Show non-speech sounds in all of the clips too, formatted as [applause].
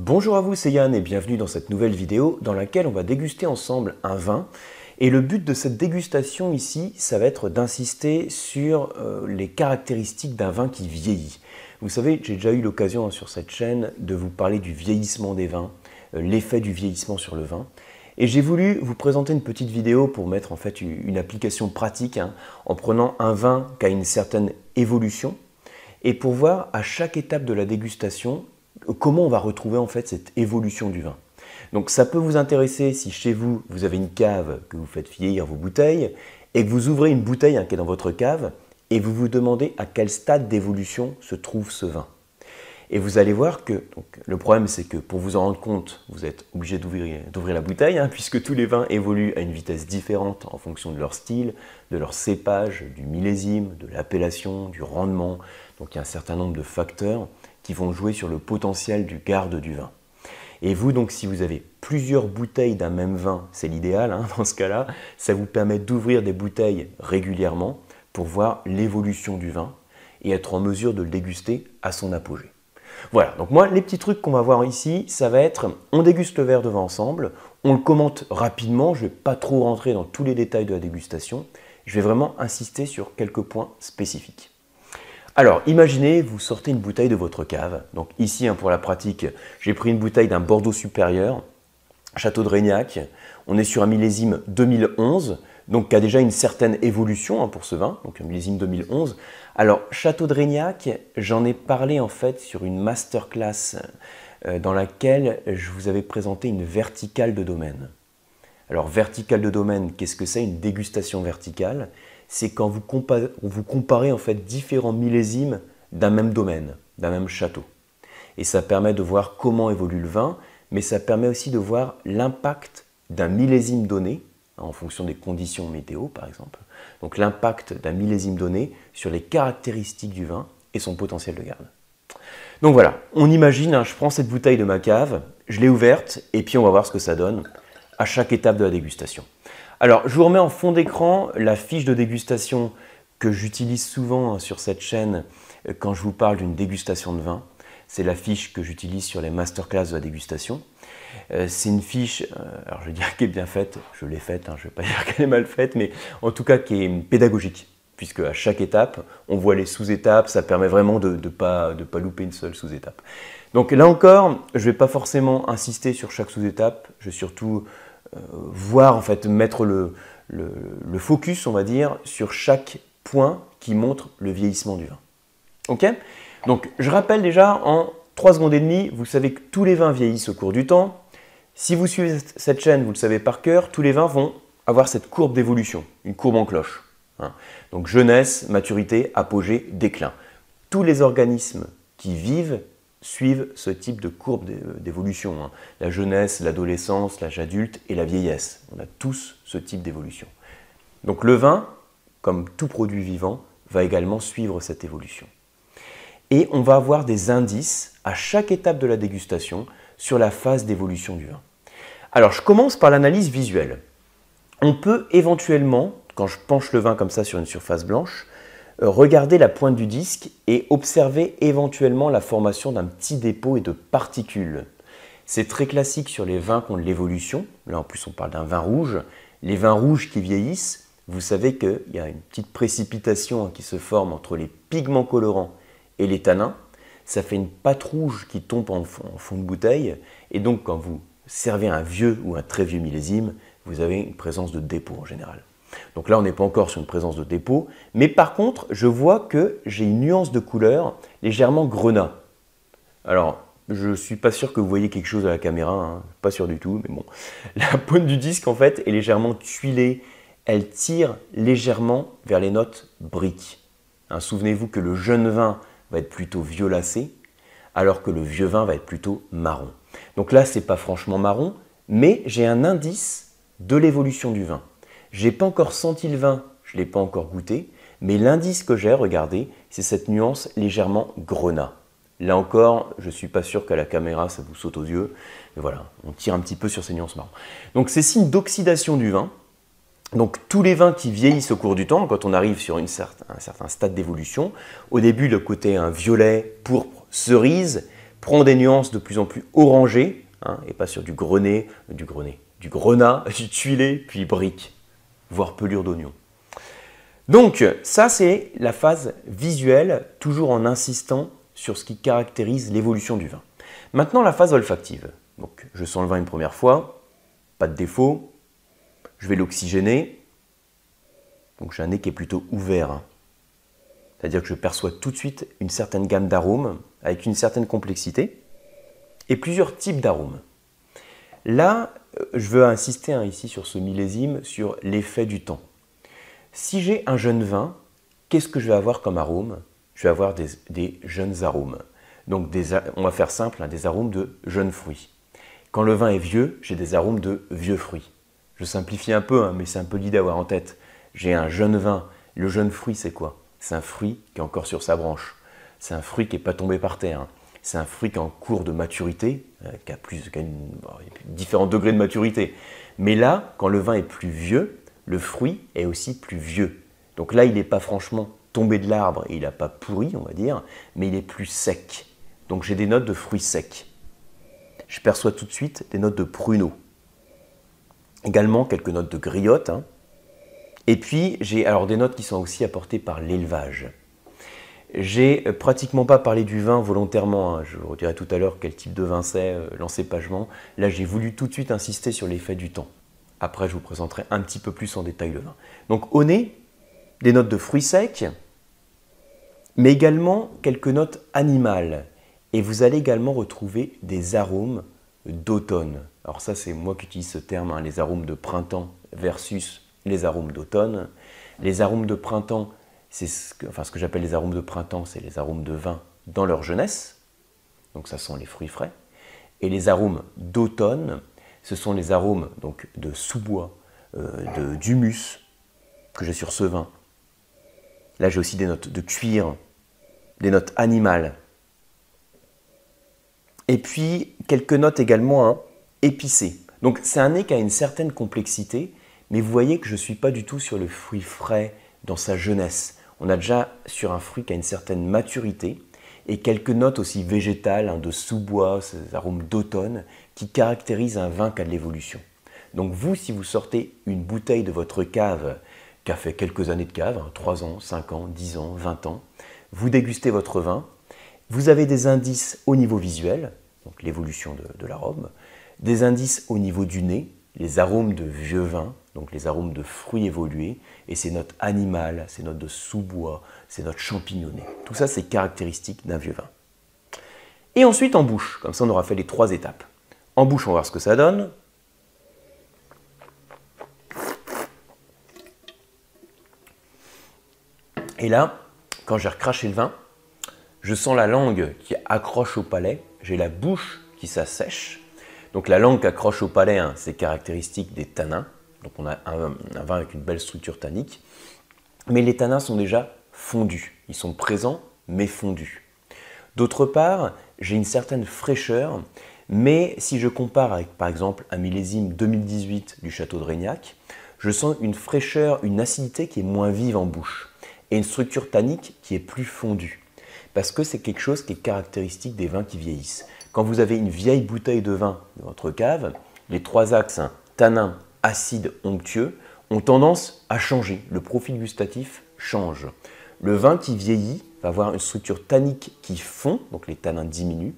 Bonjour à vous, c'est Yann et bienvenue dans cette nouvelle vidéo dans laquelle on va déguster ensemble un vin. Et le but de cette dégustation ici, ça va être d'insister sur euh, les caractéristiques d'un vin qui vieillit. Vous savez, j'ai déjà eu l'occasion hein, sur cette chaîne de vous parler du vieillissement des vins, euh, l'effet du vieillissement sur le vin. Et j'ai voulu vous présenter une petite vidéo pour mettre en fait une application pratique hein, en prenant un vin qui a une certaine évolution et pour voir à chaque étape de la dégustation comment on va retrouver en fait cette évolution du vin. Donc ça peut vous intéresser si chez vous, vous avez une cave que vous faites vieillir vos bouteilles et que vous ouvrez une bouteille hein, qui est dans votre cave et vous vous demandez à quel stade d'évolution se trouve ce vin. Et vous allez voir que le problème, c'est que pour vous en rendre compte, vous êtes obligé d'ouvrir la bouteille, hein, puisque tous les vins évoluent à une vitesse différente en fonction de leur style, de leur cépage, du millésime, de l'appellation, du rendement. Donc il y a un certain nombre de facteurs qui vont jouer sur le potentiel du garde du vin. Et vous, donc, si vous avez plusieurs bouteilles d'un même vin, c'est l'idéal hein, [laughs] dans ce cas-là, ça vous permet d'ouvrir des bouteilles régulièrement pour voir l'évolution du vin et être en mesure de le déguster à son apogée. Voilà, donc moi, les petits trucs qu'on va voir ici, ça va être, on déguste le verre de vin ensemble, on le commente rapidement, je ne vais pas trop rentrer dans tous les détails de la dégustation, je vais vraiment insister sur quelques points spécifiques. Alors, imaginez, vous sortez une bouteille de votre cave. Donc ici, hein, pour la pratique, j'ai pris une bouteille d'un Bordeaux supérieur, Château de Régnac. On est sur un millésime 2011, donc qui a déjà une certaine évolution hein, pour ce vin, donc un millésime 2011. Alors, Château de Régnac, j'en ai parlé en fait sur une masterclass euh, dans laquelle je vous avais présenté une verticale de domaine. Alors, verticale de domaine, qu'est-ce que c'est? Une dégustation verticale c'est quand vous comparez, en fait différents millésimes d'un même domaine, d'un même château. Et ça permet de voir comment évolue le vin, mais ça permet aussi de voir l'impact d'un millésime donné, en fonction des conditions météo par exemple. Donc l'impact d'un millésime donné sur les caractéristiques du vin et son potentiel de garde. Donc voilà, on imagine, hein, je prends cette bouteille de ma cave, je l'ai ouverte, et puis on va voir ce que ça donne à chaque étape de la dégustation. Alors, je vous remets en fond d'écran la fiche de dégustation que j'utilise souvent hein, sur cette chaîne euh, quand je vous parle d'une dégustation de vin. C'est la fiche que j'utilise sur les masterclass de la dégustation. Euh, c'est une fiche, euh, alors je vais dire qu'elle est bien faite, je l'ai faite, hein, je ne vais pas [laughs] dire qu'elle est mal faite, mais en tout cas qui est pédagogique, puisque à chaque étape, on voit les sous-étapes, ça permet vraiment de ne pas, de pas louper une seule sous-étape. Donc là encore, je ne vais pas forcément insister sur chaque sous-étape, je vais surtout voir, en fait, mettre le, focus, on va dire, sur chaque point qui montre le vieillissement du vin. Ok? Donc, je rappelle déjà, en 3 secondes et demie, vous savez que tous les vins vieillissent au cours du temps. Si vous suivez cette chaîne, vous le savez par cœur, tous les vins vont avoir cette courbe d'évolution, une courbe en cloche. Hein. Donc jeunesse, maturité, apogée, déclin. Tous les organismes qui vivent suivent ce type de courbe d'évolution. Hein. La jeunesse, l'adolescence, l'âge adulte et la vieillesse. On a tous ce type d'évolution. Donc le vin, comme tout produit vivant, va également suivre cette évolution. Et on va avoir des indices à chaque étape de la dégustation sur la phase d'évolution du vin. Alors je commence par l'analyse visuelle. On peut éventuellement, quand je penche le vin comme ça sur une surface blanche, euh, regardez la pointe du disque et observez éventuellement la formation d'un petit dépôt et de particules. C'est très classique sur les vins qui ont de l'évolution. Là en plus on parle d'un vin rouge. Les vins rouges qui vieillissent, vous savez qu'il y a une petite précipitation qui se forme entre les pigments colorants et les tanins. Ça fait une pâte rouge qui tombe en fond de bouteille. Et donc quand vous servez un vieux ou un très vieux millésime, vous avez une présence de dépôt en général. Donc là, on n'est pas encore sur une présence de dépôt, mais par contre, je vois que j'ai une nuance de couleur légèrement grenat. Alors, je ne suis pas sûr que vous voyez quelque chose à la caméra, hein. pas sûr du tout, mais bon. [laughs] La pointe du disque, en fait, est légèrement tuilée. Elle tire légèrement vers les notes briques. Hein, souvenez-vous que le jeune vin va être plutôt violacé, alors que le vieux vin va être plutôt marron. Donc là, ce n'est pas franchement marron, mais j'ai un indice de l'évolution du vin. J'ai pas encore senti le vin, je l'ai pas encore goûté, mais l'indice que j'ai, regardez, c'est cette nuance légèrement grenat. Là encore, je ne suis pas sûr qu'à la caméra ça vous saute aux yeux, mais voilà, on tire un petit peu sur ces nuances marron. Donc c'est signe d'oxydation du vin. Donc tous les vins qui vieillissent au cours du temps, quand on arrive sur un certain stade d'évolution, au début le côté un violet, pourpre, cerise, prend des nuances de plus en plus orangées, hein, et pas sur du grenet, du grenet, du grenat, [laughs] du tuilé, puis brique, voire pelure d'oignon. Donc ça c'est la phase visuelle, toujours en insistant sur ce qui caractérise l'évolution du vin. Maintenant la phase olfactive. Donc je sens le vin une première fois, pas de défaut, je vais l'oxygéner, donc j'ai un nez qui est plutôt ouvert. Hein. C'est-à-dire que je perçois tout de suite une certaine gamme d'arômes avec une certaine complexité et plusieurs types d'arômes. Là, je veux insister hein, ici sur ce millésime, sur l'effet du temps. Si j'ai un jeune vin, qu'est-ce que je vais avoir comme arôme? Je vais avoir des, jeunes arômes. Donc on va faire simple, hein, des arômes de jeunes fruits. Quand le vin est vieux, j'ai des arômes de vieux fruits. Je simplifie un peu, hein, mais c'est un peu l'idée à avoir en tête. J'ai un jeune vin. Le jeune fruit, c'est quoi? C'est un fruit qui est encore sur sa branche. C'est un fruit qui n'est pas tombé par terre. Hein. C'est un fruit qui est en cours de maturité, euh, qui a, plus, différents degrés de maturité. Mais là, quand le vin est plus vieux, le fruit est aussi plus vieux. Donc là, il n'est pas franchement tombé de l'arbre il n'a pas pourri, on va dire, mais il est plus sec. Donc j'ai des notes de fruits secs. Je perçois tout de suite des notes de pruneaux. Également quelques notes de griotte. Hein. Et puis j'ai alors des notes qui sont aussi apportées par l'élevage. J'ai pratiquement pas parlé du vin volontairement, hein. je vous redirai tout à l'heure quel type de vin c'est, euh, l'encépagement. Là j'ai voulu tout de suite insister sur l'effet du temps. Après je vous présenterai un petit peu plus en détail le vin. Donc au nez, des notes de fruits secs, mais également quelques notes animales. Et vous allez également retrouver des arômes d'automne. Alors ça c'est moi qui utilise ce terme, hein, les arômes de printemps versus les arômes d'automne. Les arômes de printemps, c'est ce que, j'appelle les arômes de printemps, c'est les arômes de vin dans leur jeunesse. Donc ça sont les fruits frais. Et les arômes d'automne, ce sont les arômes donc, de sous-bois, euh, d'humus que j'ai sur ce vin. Là j'ai aussi des notes de cuir, des notes animales. Et puis quelques notes également hein, épicées. Donc c'est un nez qui a une certaine complexité, mais vous voyez que je ne suis pas du tout sur le fruit frais dans sa jeunesse. On a déjà sur un fruit qui a une certaine maturité et quelques notes aussi végétales, hein, de sous-bois, ces arômes d'automne, qui caractérisent un vin qui a de l'évolution. Donc vous, si vous sortez une bouteille de votre cave qui a fait quelques années de cave, 3 hein, ans, 5 ans, 10 ans, 20 ans, vous dégustez votre vin, vous avez des indices au niveau visuel, donc l'évolution de l'arôme, des indices au niveau du nez, les arômes de vieux vin, donc les arômes de fruits évolués, et ces notes animales, ces notes de sous-bois, ces notes champignonnées. Tout ça, c'est caractéristique d'un vieux vin. Et ensuite en bouche, comme ça on aura fait les trois étapes. En bouche, on va voir ce que ça donne. Et là, quand j'ai recraché le vin, je sens la langue qui accroche au palais, j'ai la bouche qui s'assèche, donc la langue qui accroche au palais, hein, c'est caractéristique des tanins. Donc on a un, vin avec une belle structure tannique. Mais les tanins sont déjà fondus. Ils sont présents, mais fondus. D'autre part, j'ai une certaine fraîcheur, mais si je compare avec par exemple un millésime 2018 du château de Régnac, je sens une fraîcheur, une acidité qui est moins vive en bouche et une structure tannique qui est plus fondue. Parce que c'est quelque chose qui est caractéristique des vins qui vieillissent. Quand vous avez une vieille bouteille de vin dans votre cave, les trois axes, hein, tanin, acide, onctueux, ont tendance à changer. Le profil gustatif change. Le vin qui vieillit va avoir une structure tannique qui fond, donc les tanins diminuent.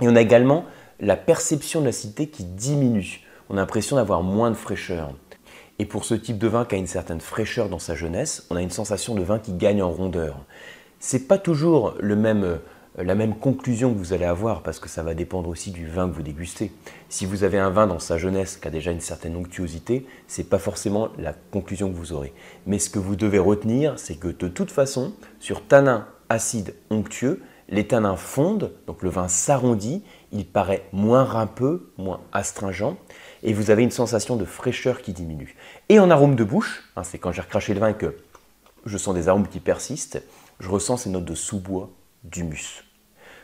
Et on a également la perception de l'acidité qui diminue. On a l'impression d'avoir moins de fraîcheur. Et pour ce type de vin qui a une certaine fraîcheur dans sa jeunesse, on a une sensation de vin qui gagne en rondeur. C'est pas toujours le même la même conclusion que vous allez avoir parce que ça va dépendre aussi du vin que vous dégustez. Si vous avez un vin dans sa jeunesse qui a déjà une certaine onctuosité, c'est pas forcément la conclusion que vous aurez. Mais ce que vous devez retenir, c'est que de toute façon, sur tanin acide onctueux, les tanins fondent, donc le vin s'arrondit, il paraît moins râpeux, moins astringent, et vous avez une sensation de fraîcheur qui diminue. Et en arôme de bouche, hein, c'est quand j'ai recraché le vin que je sens des arômes qui persistent, je ressens ces notes de sous-bois, d'humus.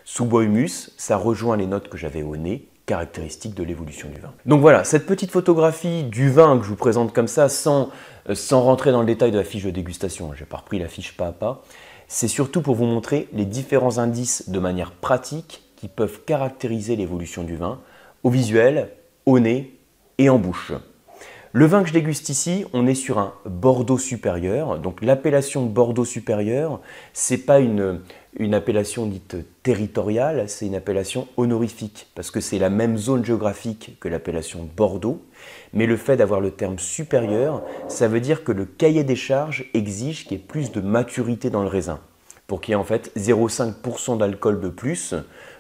Sous-bois humus, ça rejoint les notes que j'avais au nez, caractéristiques de l'évolution du vin. Donc voilà, cette petite photographie du vin que je vous présente comme ça, sans, euh, rentrer dans le détail de la fiche de dégustation, j'ai pas repris la fiche pas à pas, c'est surtout pour vous montrer les différents indices de manière pratique qui peuvent caractériser l'évolution du vin, au visuel, au nez et en bouche. Le vin que je déguste ici, on est sur un Bordeaux supérieur. Donc l'appellation Bordeaux supérieur, c'est pas une, une appellation dite territoriale, c'est une appellation honorifique parce que c'est la même zone géographique que l'appellation Bordeaux. Mais le fait d'avoir le terme supérieur, ça veut dire que le cahier des charges exige qu'il y ait plus de maturité dans le raisin pour qu'il y ait en fait 0,5% d'alcool de plus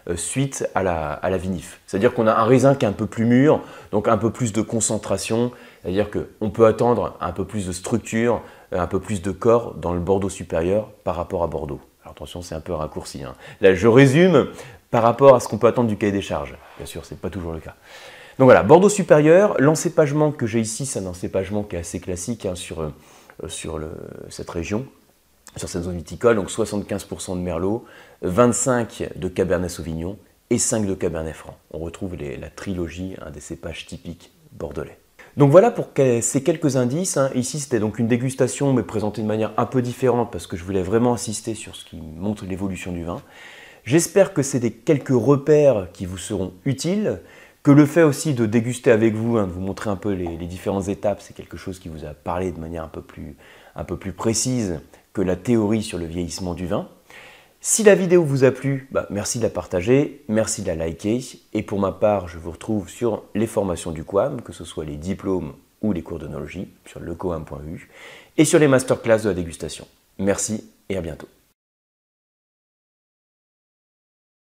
euh, suite à la, à la vinif. C'est-à-dire qu'on a un raisin qui est un peu plus mûr, donc un peu plus de concentration, c'est-à-dire qu'on peut attendre un peu plus de structure, un peu plus de corps dans le Bordeaux supérieur par rapport à Bordeaux. Alors attention, c'est un peu raccourci. Hein. Là, je résume par rapport à ce qu'on peut attendre du cahier des charges. Bien sûr, ce n'est pas toujours le cas. Donc voilà, Bordeaux supérieur, l'encépagement que j'ai ici, c'est un encépagement qui est assez classique hein, sur, euh, cette région, sur cette zone viticole, donc 75% de Merlot, 25% de Cabernet Sauvignon et 5 de Cabernet Franc. On retrouve la trilogie des cépages typiques bordelais. Donc voilà pour ces quelques indices. Hein. Ici, c'était donc une dégustation, mais présentée de manière un peu différente parce que je voulais vraiment insister sur ce qui montre l'évolution du vin. J'espère que c'est quelques repères qui vous seront utiles, que le fait aussi de déguster avec vous, hein, de vous montrer un peu les, les différentes étapes, c'est quelque chose qui vous a parlé de manière un peu plus précise que la théorie sur le vieillissement du vin. Si la vidéo vous a plu, bah, merci de la partager, merci de la liker. Et pour ma part, je vous retrouve sur les formations du QAM, que ce soit les diplômes ou les cours d'onologie, sur lecoam.u, et sur les masterclass de la dégustation. Merci et à bientôt.